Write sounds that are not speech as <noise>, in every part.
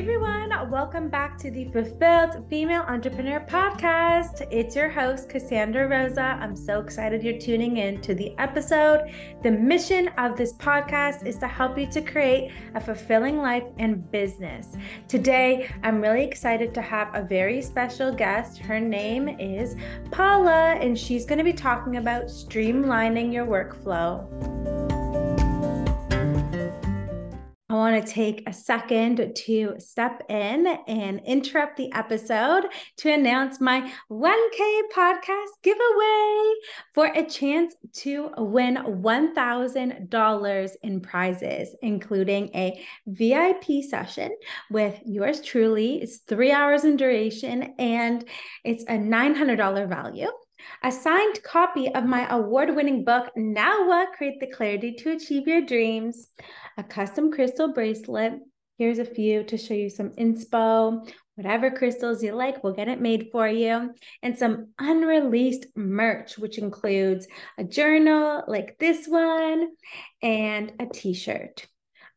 everyone. Welcome back to the Fulfilled Female Entrepreneur Podcast. It's your host, Cassandra Rosa. I'm so excited you're tuning in to the episode. The mission of this podcast is to help you to create a fulfilling life and business. Today, I'm really excited to have a very special guest. Her name is Paula, and she's going to be talking about streamlining your workflow. I want to take a second to step in and interrupt the episode to announce my 1K podcast giveaway for a chance to win $1,000 in prizes, including a VIP session with yours truly. It's three hours in duration and it's a $900 value a signed copy of my award winning book, Now What Create the Clarity to Achieve Your Dreams, a custom crystal bracelet. Here's a few to show you some inspo. Whatever crystals you like, we'll get it made for you. And some unreleased merch, which includes a journal like this one and a t shirt.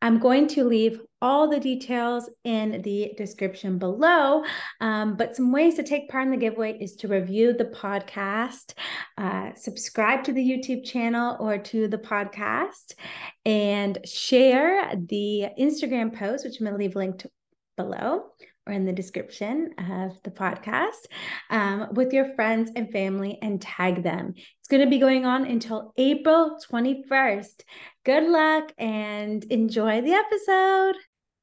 I'm going to leave all the details in the description below. Um, but some ways to take part in the giveaway is to review the podcast, uh, subscribe to the YouTube channel or to the podcast, and share the Instagram post, which I'm going to leave linked below or in the description of the podcast um, with your friends and family and tag them. It's going to be going on until April 21st. Good luck and enjoy the episode.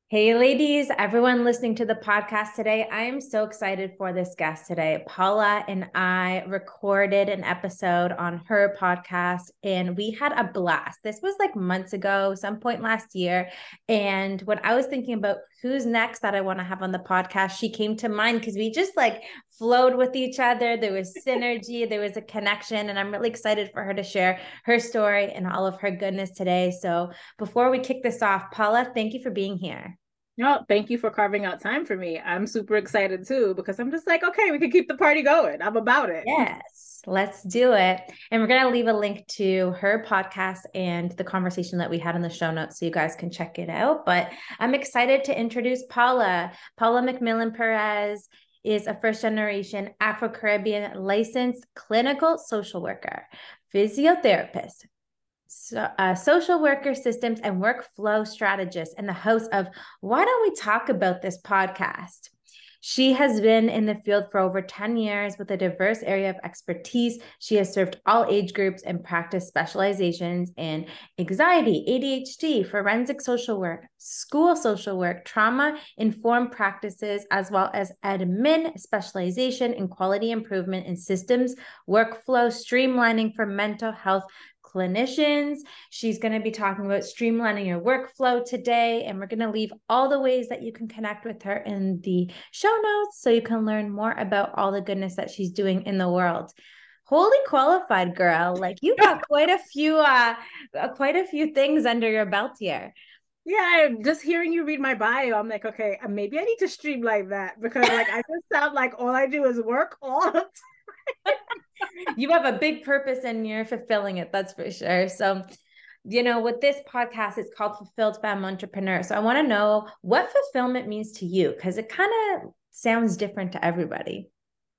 Hey, ladies, everyone listening to the podcast today. I am so excited for this guest today. Paula and I recorded an episode on her podcast and we had a blast. This was like months ago, some point last year. And when I was thinking about who's next that I want to have on the podcast, she came to mind because we just like flowed with each other. There was <laughs> synergy, there was a connection. And I'm really excited for her to share her story and all of her goodness today. So before we kick this off, Paula, thank you for being here. No, thank you for carving out time for me. I'm super excited too because I'm just like, okay, we can keep the party going. I'm about it. Yes, let's do it. And we're going to leave a link to her podcast and the conversation that we had in the show notes so you guys can check it out. But I'm excited to introduce Paula. Paula McMillan Perez is a first generation Afro Caribbean licensed clinical social worker, physiotherapist, so, uh, social worker systems and workflow strategist and the host of Why Don't We Talk About This podcast. She has been in the field for over 10 years with a diverse area of expertise. She has served all age groups and practiced specializations in anxiety, ADHD, forensic social work, school social work, trauma informed practices, as well as admin specialization in quality improvement in systems, workflow, streamlining for mental health clinicians. She's going to be talking about streamlining your workflow today. And we're going to leave all the ways that you can connect with her in the show notes so you can learn more about all the goodness that she's doing in the world. Holy qualified girl. Like you got <laughs> quite a few uh, quite a few things under your belt here. Yeah, just hearing you read my bio, I'm like, okay, uh, maybe I need to streamline that because like I just sound like all I do is work all the <laughs> time you have a big purpose and you're fulfilling it. That's for sure. So, you know, with this podcast, it's called Fulfilled Femme Entrepreneur. So I want to know what fulfillment means to you because it kind of sounds different to everybody.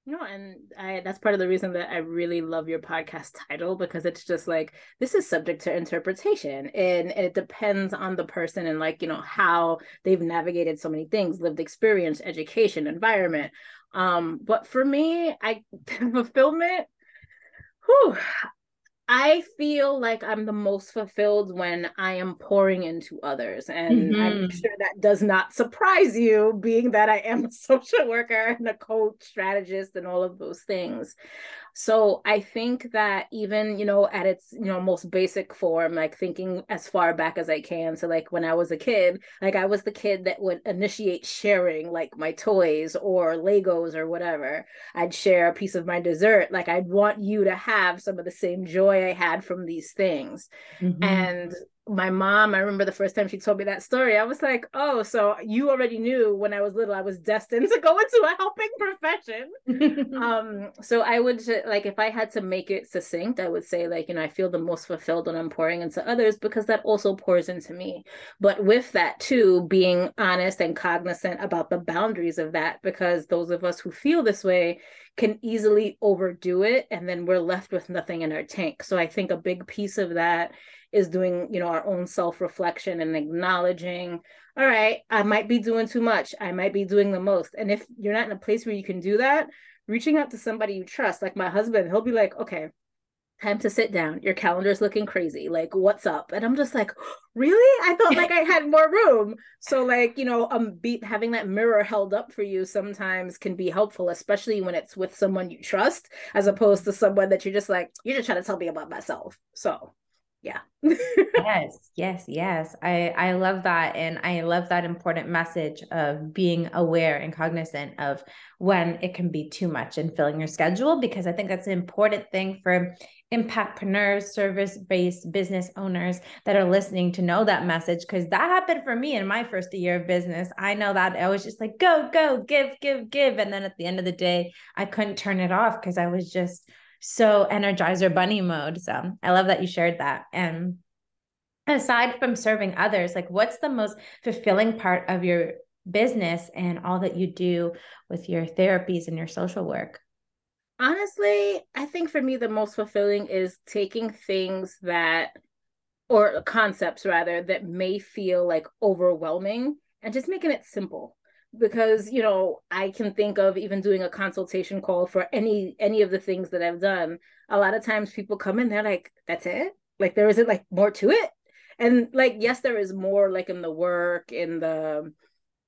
You No, and I that's part of the reason that I really love your podcast title because it's just like this is subject to interpretation and it depends on the person and like, you know, how they've navigated so many things, lived experience, education, environment. Um, but for me, I <laughs> fulfillment, whew, I feel like I'm the most fulfilled when I am pouring into others. And mm-hmm. I'm sure that does not surprise you, being that I am a <laughs> social worker and a coach, strategist, and all of those things. So I think that even, you know, at its, you know, most basic form, like thinking as far back as I can. So like when I was a kid, like I was the kid that would initiate sharing like my toys or Legos or whatever. I'd share a piece of my dessert. Like I'd want you to have some of the same joy I had from these things. Mm-hmm. And my mom, I remember the first time she told me that story, I was like, oh, so you already knew when I was little I was destined <laughs> to go into a helping profession. <laughs> um, so I would like if I had to make it succinct, I would say like, you know, I feel the most fulfilled when I'm pouring into others because that also pours into me. But with that too, being honest and cognizant about the boundaries of that, because those of us who feel this way can easily overdo it and then we're left with nothing in our tank. So I think a big piece of that is doing you know our own self-reflection and acknowledging all right i might be doing too much. I might be doing the most. And if you're not in a place where you can do that reaching out to somebody you trust like my husband he'll be like okay time to sit down. Your calendar's looking crazy. Like what's up? And i'm just like <gasps> really? I felt like i <laughs> had more room. So like you know um be having that mirror held up for you sometimes can be helpful especially when it's with someone you trust as opposed to someone that you're just like you're just trying to tell me about myself. So yeah. Yes yes yes. I i love that and i love that important message of being aware and cognizant of when it can be too much and filling your schedule because i think that's an important thing for impactpreneurs service-based business owners that are listening to know that message because that happened for me in my first year of business. I know that i was just like go go give give give and then at the end of the day i couldn't turn it off because i was just so energizer bunny mode. So I love that you shared that. And aside from serving others, like what's the most fulfilling part of your business and all that you do with your therapies and your social work? Honestly, I think for me, the most fulfilling is taking things that, or concepts rather, that may feel like overwhelming and just making it simple because you know i can think of even doing a consultation call for any any of the things that i've done. A lot of times people come in they're like that's it? Like there isn't like more to it? And like yes there is more like in the work in the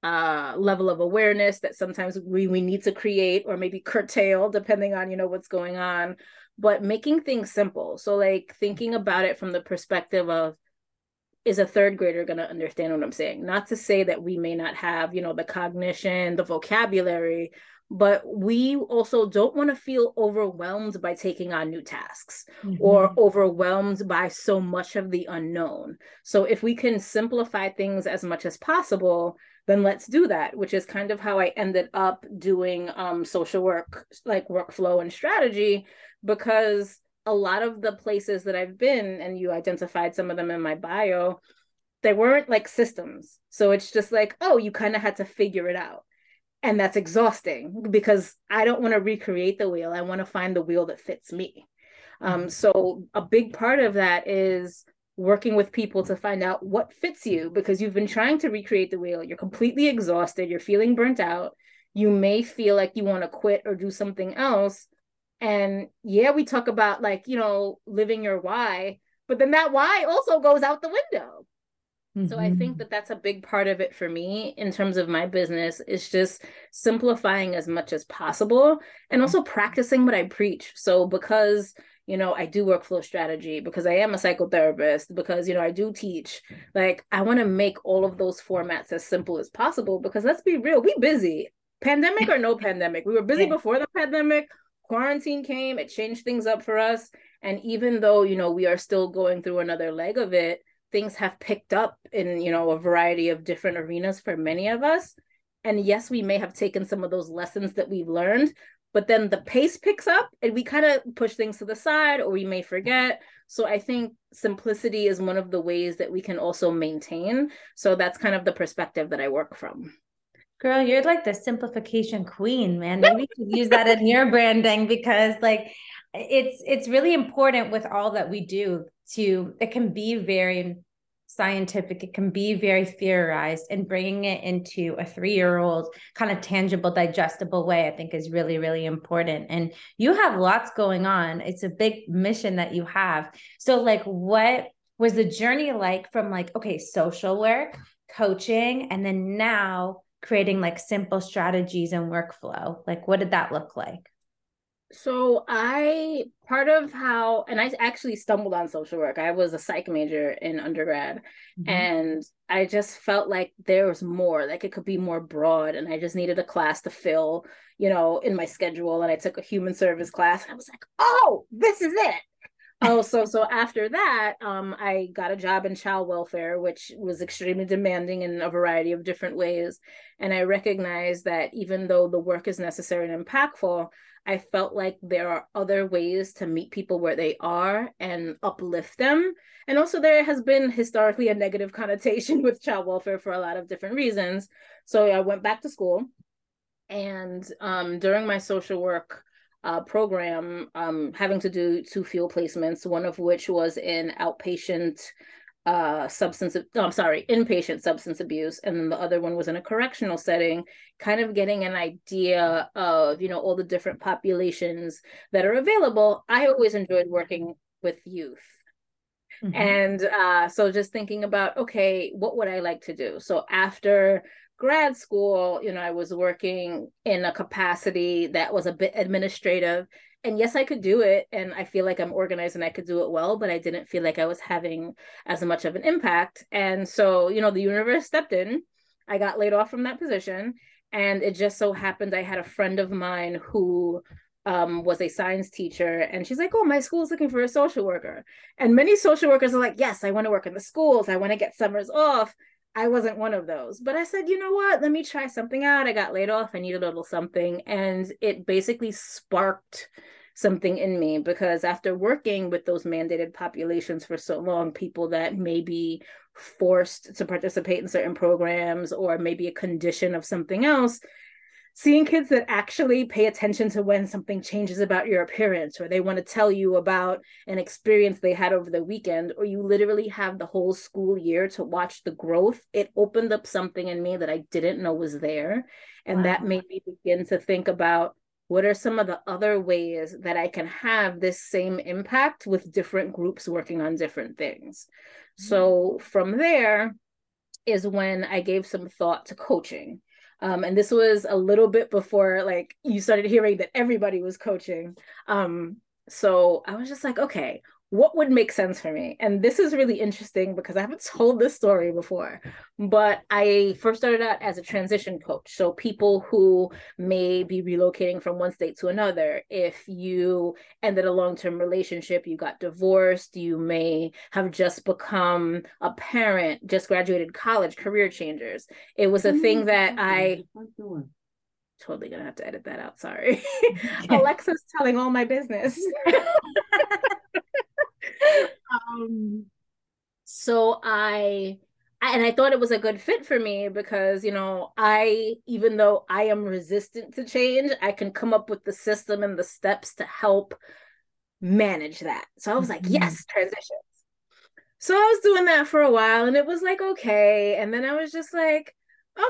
uh level of awareness that sometimes we we need to create or maybe curtail depending on you know what's going on. But making things simple. So like thinking about it from the perspective of is a third grader going to understand what I'm saying? Not to say that we may not have, you know, the cognition, the vocabulary, but we also don't want to feel overwhelmed by taking on new tasks mm-hmm. or overwhelmed by so much of the unknown. So if we can simplify things as much as possible, then let's do that, which is kind of how I ended up doing um, social work, like workflow and strategy, because a lot of the places that I've been, and you identified some of them in my bio, they weren't like systems. So it's just like, oh, you kind of had to figure it out. And that's exhausting because I don't want to recreate the wheel. I want to find the wheel that fits me. Um, mm-hmm. so a big part of that is working with people to find out what fits you because you've been trying to recreate the wheel. You're completely exhausted. You're feeling burnt out. You may feel like you want to quit or do something else and yeah, we talk about like, you know, living your why, but then that why also goes out the window. Mm-hmm. So I think mm-hmm. that that's a big part of it for me in terms of my business is just simplifying as much as possible and also practicing what I preach. So because you know I do workflow strategy because I am a psychotherapist because you know I do teach like I want to make all of those formats as simple as possible because let's be real we busy pandemic or no <laughs> pandemic we were busy before the pandemic quarantine came, it changed things up for us. And even though, you know, we are still going through another leg of it, things have picked up in, you know, a variety of different arenas for many of us. And yes, we may have taken some of those lessons that we've learned, but then the pace picks up and we kind of push things to the side or we may forget. So I think simplicity is one of the ways that we can also maintain. So that's kind of the perspective that I work from. Girl, you're like the simplification queen, man. Maybe you could use that in your <laughs> branding because like it's it's really important with all that we do to it can be very scientific. It can be very theorized and bringing it into a three-year-old kind of tangible digestible way i think is really really important. And you have lots going on. It's a big mission that you have. So like what was the journey like from like okay social work coaching and then now creating like simple strategies and workflow? Like, what did that look like? So I part of how and I actually stumbled on social work. I was a psych major in undergrad mm-hmm. and I just felt like there was more, like it could be more broad and I just needed a class to fill, you know, in my schedule and I took a human service class and I was like, "Oh, this is it." Oh, <laughs> so so after that, um, I got a job in child welfare, which was extremely demanding in a variety of different ways. And I recognized that even though the work is necessary and impactful, I felt like there are other ways to meet people where they are and uplift them. And also, there has been historically a negative <laughs> connotation with child welfare for a lot of different reasons. So I went back to school. And um, during my social work uh, program, um, having to do two field placements, one of which was in outpatient uh substance no, I'm sorry, inpatient substance abuse and then the other one was in a correctional setting, kind of getting an idea of, you know, all the different populations that are available. I always enjoyed working with youth. Mm-hmm. And uh so just thinking about okay, what would I like to do? So after grad school, you know, I was working in a capacity that was a bit administrative and yes i could do it and i feel like i'm organized and i could do it well but i didn't feel like i was having as much of an impact and so you know the universe stepped in. I got laid off from that position and it just so happened i had a friend of mine who um, was a science teacher and she's like oh my school's looking for a social worker and many social workers are like yes i want to work in the schools i want to get summers off I wasn't one of those. But I said, you know what? Let me try something out. I got laid off. I need a little something. And it basically sparked something in me because after working with those mandated populations for so long, people that may be forced to participate in certain programs or maybe a condition of something else, seeing kids that actually pay attention to when something changes about your appearance or they want to tell you about an experience they had over the weekend or you literally have the whole school year to watch the growth it opened up something in me that i didn't know was there and wow. that made me begin to think about what are some of the other ways that I can have this same impact with different groups working on different things? Mm-hmm. So from there is when I gave some thought to coaching. Um, and this was a little bit before like you started hearing that everybody was coaching. Um, so I was just like, okay, what would make sense for me? And this is really interesting because I haven't <laughs> told this story before. But I first started out as a transition coach. So people who may be relocating from one state to another, if you ended a long term relationship, you got divorced, you may have just become a parent, just graduated college, career changers. It was a thing that I totally gonna have to edit that out. Sorry. <laughs> <laughs> Alexa's telling all my business. Um, so I, I, and I thought it was a good fit for me because you know I even though I am resistant to change, I can come up with the system and the steps to help manage that. So I was like, mm-hmm. yes, transitions. So I was doing that for a while and it was like okay, and then I was just like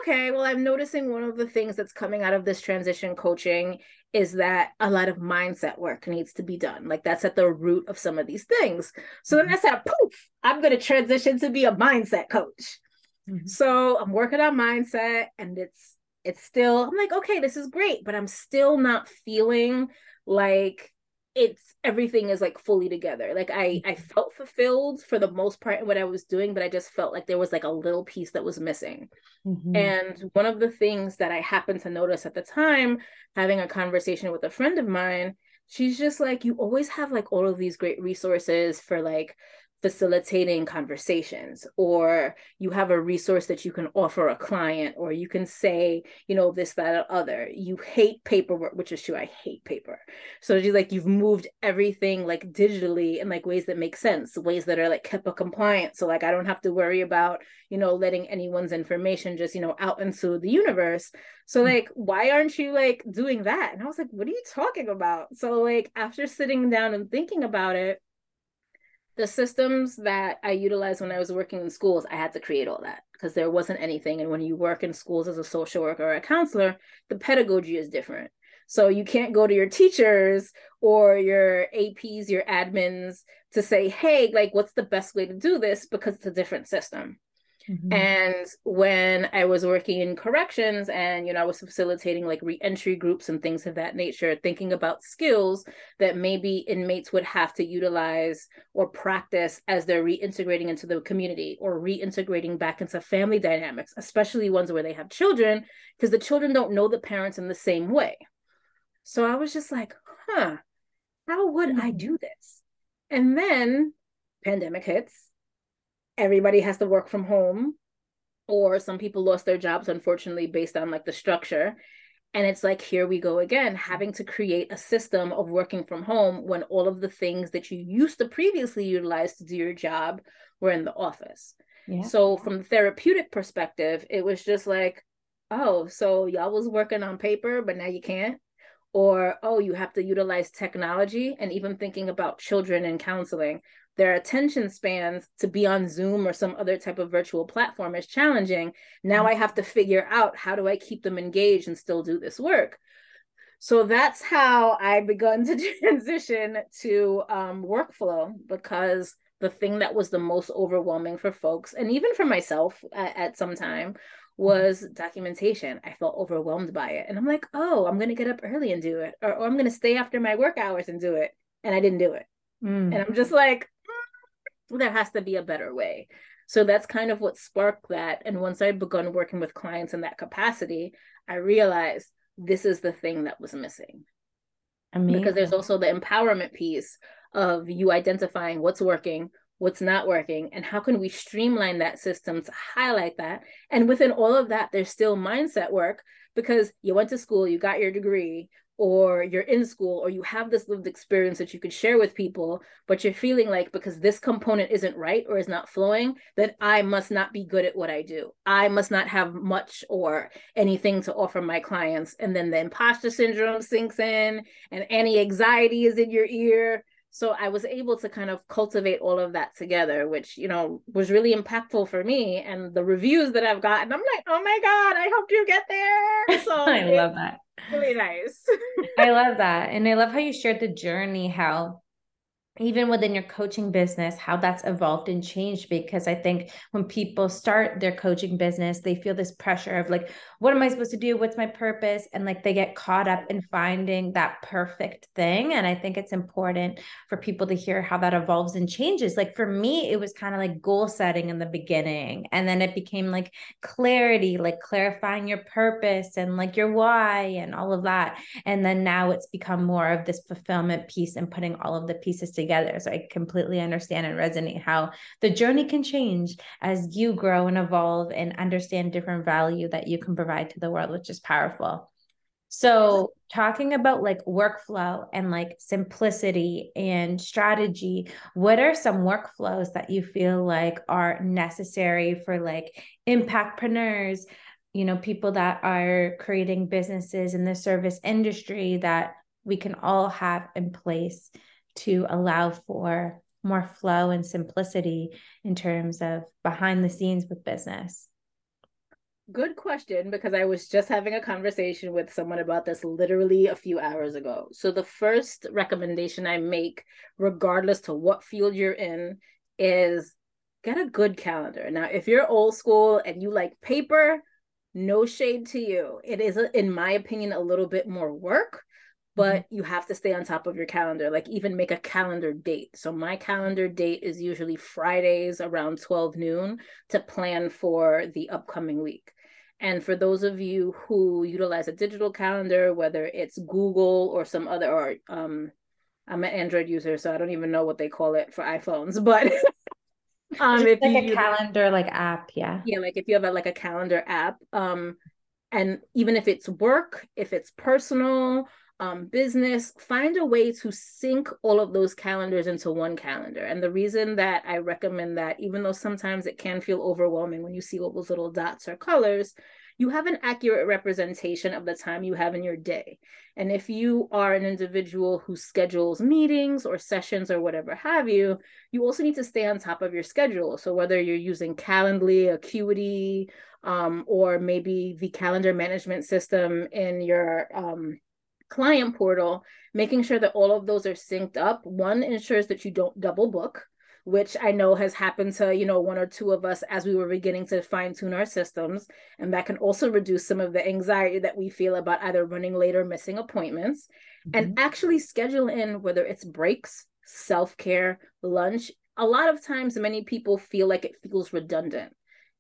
okay, well, I'm noticing one of the things that's coming out of this transition coaching is that a lot of mindset work needs to be done. Like that's at the root of some of these things. So then I mm-hmm. said, poof, I'm going to transition to be a mindset coach. Mm-hmm. So I'm working on mindset and it's, it's still, I'm like, okay, this is great, but I'm still not feeling like it's everything is like fully together like i i mm-hmm. felt fulfilled for the most part in what i was doing but i just felt like there was like a little piece that was missing mm-hmm. and one of the things that i happened to notice at the time having a conversation with a friend of mine she's just like you always have like all of these great resources for like facilitating conversations or you have a resource that you can offer a client or you can say you know this that or other. You hate paperwork which is true i hate paper. So she's like you've moved everything like digitally in like ways that make sense ways that are like HIPAA compliant. So like i don't have to worry about you know letting anyone's information just you know out into the universe. So mm. like why aren't you like doing that? And i was like what are you talking about? So like after sitting down and thinking about it the systems that I utilized when I was working in schools, I had to create all that because there wasn't anything. And when you work in schools as a social worker or a counselor, the pedagogy is different. So you can't go to your teachers or your APs, your admins to say, hey, like, what's the best way to do this? Because it's a different system. Mm-hmm. And when I was working in corrections and, you know, I was facilitating like reentry groups and things of that nature, thinking about skills that maybe inmates would have to utilize or practice as they're reintegrating into the community or reintegrating back into family dynamics, especially ones where they have children, because the children don't know the parents in the same way. So I was just like, huh, how would mm-hmm. I do this? And then pandemic hits. Everybody has to work from home or some people lost their jobs unfortunately based on like the structure. And it's like here we go again having to create a system of working from home when all of the things that you used to previously utilize to do your job were in the office. Yeah. so from the therapeutic perspective it was just like oh so y'all was working on paper but now you can't? Or oh you have to utilize technology? And even thinking about children in counseling their attention spans to be on Zoom or some other type of virtual platform is challenging. Now mm-hmm. I have to figure out how do I keep them engaged and still do this work. So that's how I begun to <laughs> transition to um, workflow because the thing that was the most overwhelming for folks and even for myself at, at some time mm-hmm. was documentation. I felt overwhelmed by it. And I'm like, oh, I'm going to get up early and do it, or, or I'm going to stay after my work hours and do it. And I didn't do it. Mm. And I'm just like, there has to be a better way. So that's kind of what sparked that. And once I begun working with clients in that capacity, I realized this is the thing that was missing. Amazing. Because there's also the empowerment piece of you identifying what's working, what's not working, and how can we streamline that system to highlight that. And within all of that, there's still mindset work because you went to school, you got your degree, or you're in school or you have this lived experience that you could share with people but you're feeling like because this component isn't right or is not flowing that i must not be good at what i do. I must not have much or anything to offer my clients. And then the imposter syndrome sinks in and any anxiety is in your ear. So i was able to kind of cultivate all of that together which you know was really impactful for me and the reviews that i've gotten i'm like oh my god i hope you get there. <laughs> So i love that really nice. <laughs> I love that. And I love how you shared the journey, how even within your coaching business, how that's evolved and changed. Because I think when people start their coaching business, they feel this pressure of like, what am I supposed to do? What's my purpose? And like they get caught up in finding that perfect thing. And I think it's important for people to hear how that evolves and changes. Like for me, it was kind of like goal setting in the beginning. And then it became like clarity, like clarifying your purpose and like your why and all of that. And then now it's become more of this fulfillment piece and putting all of the pieces together together. So I completely understand and resonate how the journey can change as you grow and evolve and understand different value that you can provide to the world, which is powerful. So, talking about like workflow and like simplicity and strategy, what are some workflows that you feel like are necessary for like impactpreneurs, you know, people that are creating businesses in the service industry that we can all have in place to allow for more flow and simplicity in terms of behind the scenes with business? Good question, because I was just having a conversation with someone about this literally a few hours ago. So, the first recommendation I make, regardless to what field you're in, is get a good calendar. Now, if you're old school and you like paper, no shade to you. It is, in my opinion, a little bit more work but mm-hmm. you have to stay on top of your calendar like even make a calendar date. So my calendar date is usually fridays around 12 noon to plan for the upcoming week. And for those of you who utilize a digital calendar whether it's google or some other or um i'm an android user so i don't even know what they call it for iphones <laughs> but um if like you, a calendar like app yeah. Yeah like if you have a, like a calendar app um and even if it's work if it's personal um, business, find a way to sync all of those calendars into one calendar. And the reason that I recommend that, even though sometimes it can feel overwhelming when you see all those little dots or colors, you have an accurate representation of the time you have in your day. And if you are an individual who schedules meetings or sessions or whatever have you, you also need to stay on top of your schedule. So whether you're using Calendly, Acuity, um, or maybe the calendar management system in your um, client portal, making sure that all of those are synced up. One ensures that you don't double book, which I know has happened to, you know, one or two of us as we were beginning to fine tune our systems. And that can also reduce some of the anxiety that we feel about either running late or missing appointments. Mm-hmm. And actually schedule in whether it's breaks, self care, lunch. A lot of times, many people feel like it feels redundant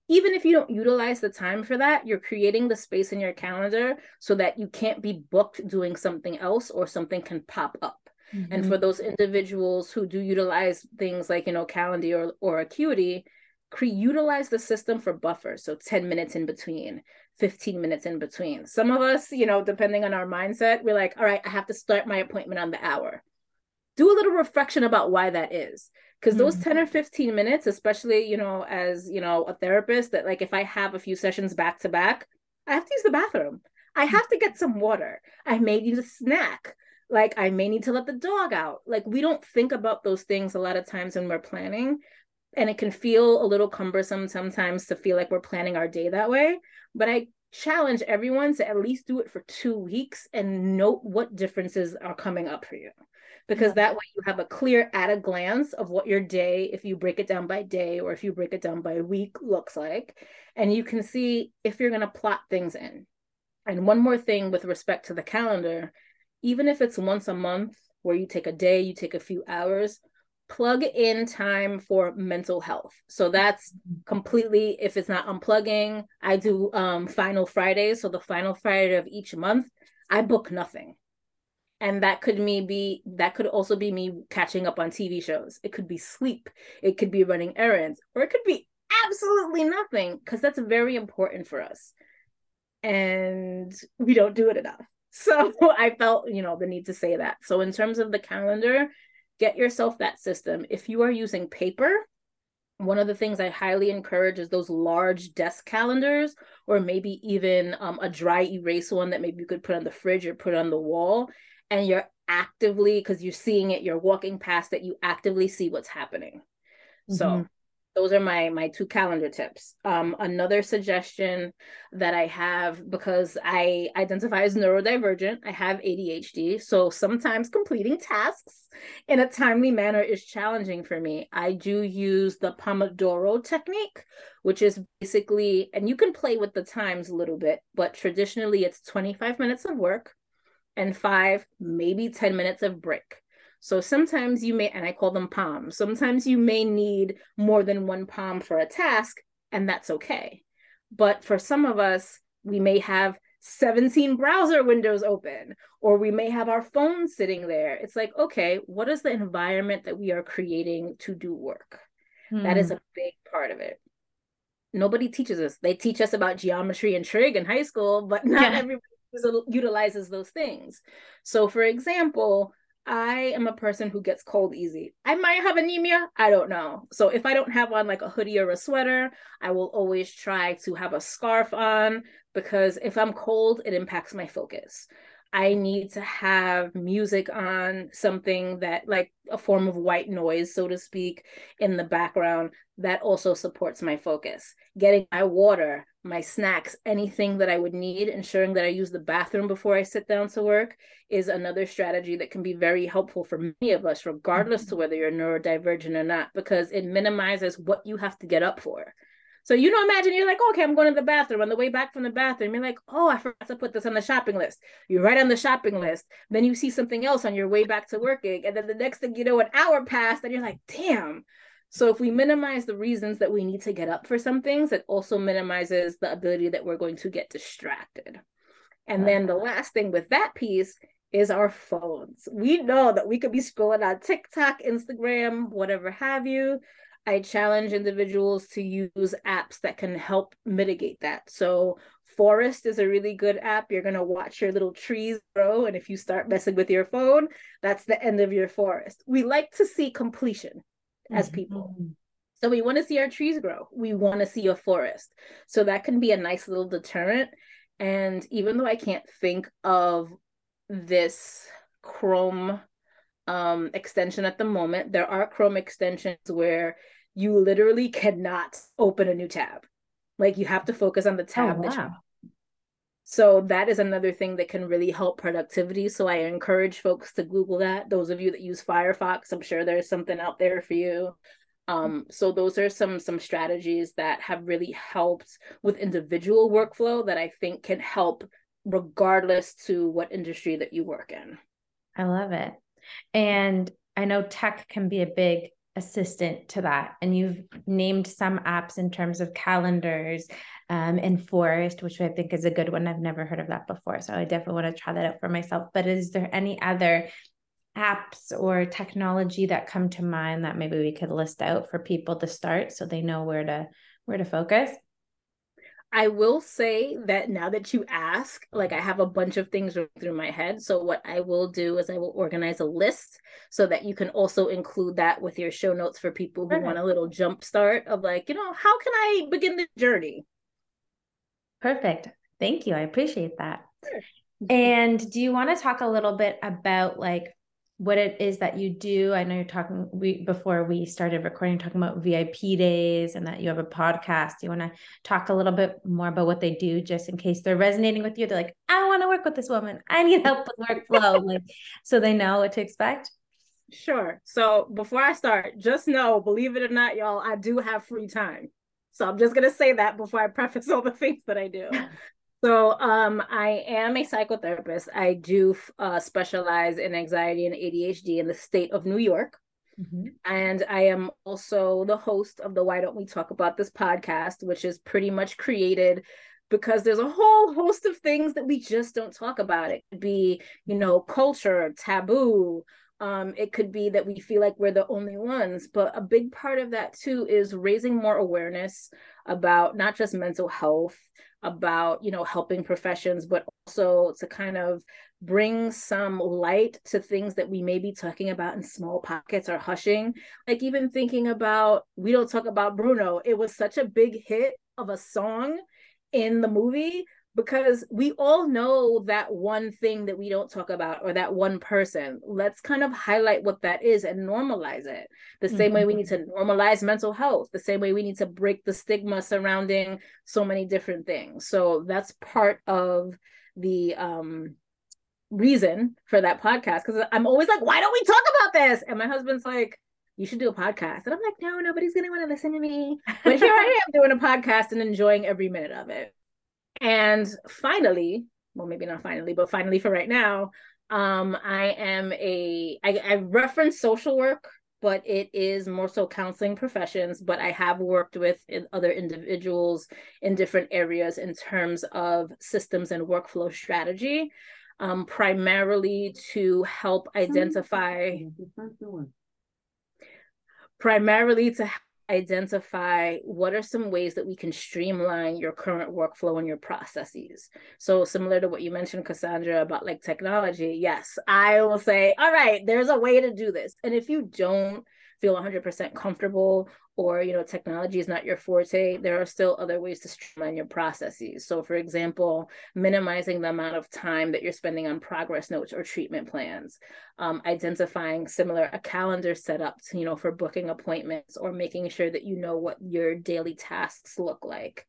even if you don't utilize the time for that, you're creating the space in your calendar so that you can't be booked doing something else or something can pop up. Mm-hmm. And for those individuals who do utilize things like, you know, Calendly or, or Acuity, cre- utilize the system for buffers. So 10 minutes in between, 15 minutes in between. Some of us, you know, depending on our mindset, we're like, all right, I have to start my appointment on the hour. Do a little reflection about why that is. Because those mm-hmm. 10 or 15 minutes, especially, you know, as, you know, a therapist, that like if I have a few sessions back to back, I have to use the bathroom. I have to get some water. I may need a snack like i may need to let the dog out like we don't think about those things a lot of times when we're planning and it can feel a little cumbersome sometimes to feel like we're planning our day that way but i challenge everyone to at least do it for two weeks and note what differences are coming up for you because yeah. that way you have a clear at a glance of what your day if you break it down by day or if you break it down by week looks like and you can see if you're going to plot things in and one more thing with respect to the calendar even if it's once a month where you take a day, you take a few hours, plug in time for mental health. So that's completely if it's not unplugging. I do um final Fridays, so the final Friday of each month, I book nothing. And that could me be that could also be me catching up on TV shows. It could be sleep, it could be running errands, or it could be absolutely nothing because that's very important for us. And we don't do it enough. <laughs> So I felt, you know, the need to say that. So in terms of the calendar, get yourself that system. If you are using paper, one of the things I highly encourage is those large desk calendars, or maybe even um, a dry erase one that maybe you could put on the fridge or put on the wall. And you're actively, because you're seeing it, you're walking past it, you actively see what's happening. Mm-hmm. So those are my my two calendar tips um, another suggestion that i have because i identify as neurodivergent i have adhd so sometimes completing tasks in a timely manner is challenging for me i do use the pomodoro technique which is basically and you can play with the times a little bit but traditionally it's 25 minutes of work and five maybe 10 minutes of break so sometimes you may, and I call them POMs, sometimes you may need more than one POM for a task, and that's okay. But for some of us, we may have 17 browser windows open, or we may have our phone sitting there. It's like, okay, what is the environment that we are creating to do work? Hmm. That is hmm. a big part of it. Nobody teaches us. They teach us about geometry and trig in high school, but <laughs> not yeah. everybody utilizes those things. So, for example, I am a person who gets cold easy. I might have anemia, I don't know. So if I don't have on like a hoodie or a sweater, I will always try to have a scarf on because if I'm cold, it impacts my focus. I need to have music on, something that like a form of white noise, so to speak, in the background that also supports my focus. Getting my water, my snacks, anything that I would need, ensuring that I use the bathroom before I sit down to work is another strategy that can be very helpful for many of us, regardless mm-hmm. to whether you're neurodivergent or not, because it minimizes what you have to get up for. So you know, imagine you're like, okay, I'm going to the bathroom. On the way back from the bathroom, you're like, oh, I forgot to put this on the shopping list. You write on the shopping list. Then you see something else on your way back to working, and then the next thing you know, an hour passed, and you're like, damn. So if we minimize the reasons that we need to get up for some things, it also minimizes the ability that we're going to get distracted. And then the last thing with that piece is our phones. We know that we could be scrolling on TikTok, Instagram, whatever have you. I challenge individuals to use apps that can help mitigate that. So, Forest is a really good app. You're going to watch your little trees grow. And if you start messing with your phone, that's the end of your forest. We like to see completion as mm-hmm. people. So, we want to see our trees grow. We want to see a forest. So, that can be a nice little deterrent. And even though I can't think of this Chrome um, extension at the moment, there are Chrome extensions where you literally cannot open a new tab. Like you have to focus on the oh, tab. Oh, wow. so that is another thing that can really help productivity. So I encourage folks to Google that. Those of you that use Firefox, I'm sure there's something out there for you. Um, so those are some some strategies that have really helped with individual workflow that I think can help regardless to what industry that you work in. I love it. And I know tech can be a big assistant to that. And you've named some apps in terms of calendars um, and Forest, which I think is a good one. I've never heard of that before. So I definitely want to try that out for myself. But is there any other apps or technology that come to mind that maybe we could list out for people to start so they know where to where to focus? I will say that now that you ask, like I have a bunch of things through my head. So what I will do is I will organize a list so that you can also include that with your show notes for people who want a little jump start of like, you know, how can I begin the journey? Perfect. Thank you. I appreciate that. Sure. And do you want to talk a little bit about like what it is that you do. I know you're talking we before we started recording talking about VIP days and that you have a podcast. Do you want to talk a little bit more about what they do just in case they're resonating with you? They're like, I want to work with this woman. I need help with workflow. like <laughs> so they know what to expect. Sure. So before I start, just know, believe it or not, y'all, I do have free time. So I'm just gonna say that before I preface all the things that I do. <laughs> So um, I am a psychotherapist. I do uh, specialize in anxiety and ADHD in the state of New York. Mm-hmm. And I am also the host of the Why Don't We Talk About This podcast, which is pretty much created because there's a whole host of things that we just don't talk about. It could be, you know, culture, taboo. Um, it could be that we feel like we're the only ones, but a big part of that too is raising more awareness about not just mental health, about you know helping professions but also to kind of bring some light to things that we may be talking about in small pockets or hushing. Like even thinking about we don't talk about bruno. It was such a big hit of a song in the movie because we all know that one thing that we don't talk about or that one person. Let's kind of highlight what that is and normalize it. The same mm-hmm. way we need to normalize mental health, the same way we need to break the stigma surrounding so many different things. So that's part of the um reason for that podcast because I'm always like, why don't we talk about this? And my husband's like, you should do a podcast. And I'm like, no, nobody's gonna want to listen to me. But here I <laughs> am doing a podcast and enjoying every minute of it. And finally, well, maybe not finally, but finally for right now, um, I am a I, I reference social work, but it is more so counseling professions. But I have worked with other individuals in different areas in terms of systems and workflow strategy, um, primarily to help identify primarily to identify what are some ways that we can streamline your current workflow and your processes. So similar to what you mentioned, Cassandra, about like technology, yes, I will say, all right, there's a way to do this. And if you don't feel 100% comfortable or you know technology is not your forte there are still other ways to streamline your processes. So for example minimizing the amount of time that you're spending on progress notes or treatment plans. Um, identifying similar a calendar set up to, you know for booking appointments or making sure that you know what your daily tasks look like.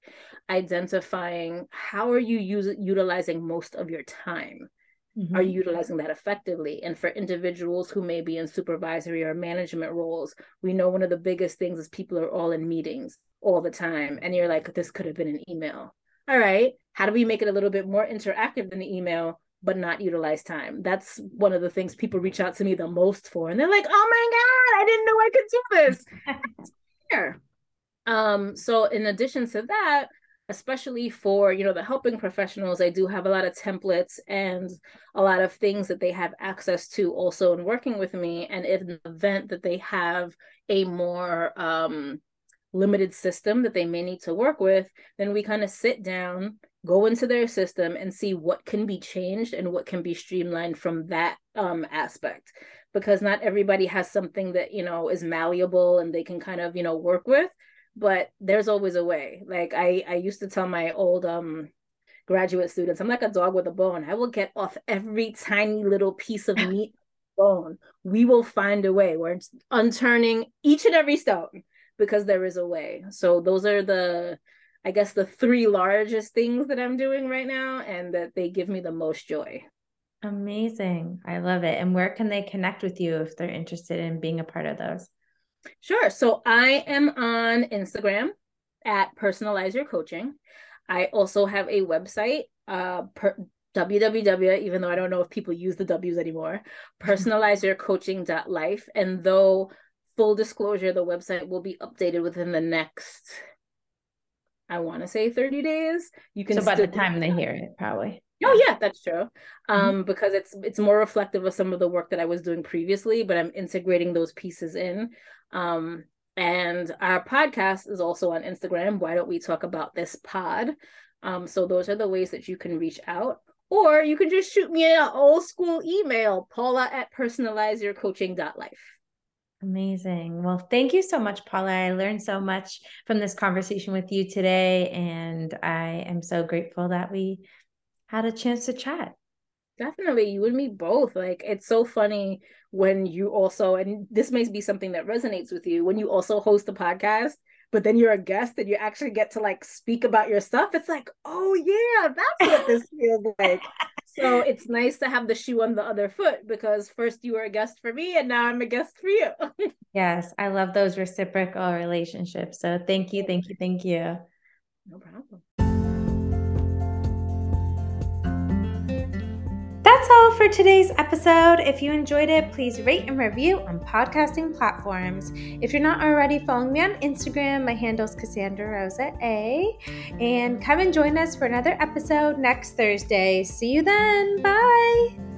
Identifying how are you use, utilizing most of your time mm-hmm. are you utilizing that effectively. And for individuals who may be in supervisory or management roles we know one of the biggest things is people are all in meetings all the time and you're like this could have been an email. All right how do we make it a little bit more interactive than the email but not utilize time? That's one of the things people reach out to me the most for and they're like oh my god i didn't know i could do this. <laughs> Here um so in addition to that especially for you know the helping professionals i do have a lot of templates and a lot of things that they have access to also in working with me. And in the event that they have a more um, limited system that they may need to work with then we kind of sit down go into their system and see what can be changed and what can be streamlined from that um, aspect. Because not everybody has something that you know is malleable and they can kind of you know work with but there's always a way. Like I I used to tell my old um graduate students, I'm like a dog with a bone. I will get off every tiny little piece of meat <laughs> bone. We will find a way. We're unturning each and every stone because there is a way. So those are the I guess the three largest things that I'm doing right now and that they give me the most joy. Amazing. I love it. And where can they connect with you if they're interested in being a part of those? Sure. So I am on Instagram at Personalize Your Coaching. I also have a website, uh, per, www, even though I don't know if people use the W's anymore, <laughs> personalizeyourcoaching.life. And though full disclosure, the website will be updated within the next, I want to say 30 days. You can so by the time they hear it, probably. Oh yeah, that's true. Um, mm-hmm. because it's it's more reflective of some of the work that I was doing previously, but I'm integrating those pieces in. Um, and our podcast is also on Instagram. Why don't we talk about this pod? Um, so those are the ways that you can reach out. Or you can just shoot me an old school email, Paula at personalizeyourcoaching.life. Amazing. Well, thank you so much, Paula. I learned so much from this conversation with you today. And I am so grateful that we had a chance to chat. Definitely. You and me both. Like, it's so funny when you also, and this may be something that resonates with you, when you also host a podcast but then you're a guest and you actually get to like speak about your stuff it's like oh yeah that's what this <laughs> feels like so it's nice to have the shoe on the other foot because first you were a guest for me and now i'm a guest for you <laughs> yes i love those reciprocal relationships so thank you thank you thank you no problem That's all for today's episode. If you enjoyed it, please rate and review on podcasting platforms. If you're not already following me on Instagram, my handle is Cassandra Rosa A. And come and join us for another episode next Thursday. See you then. Bye.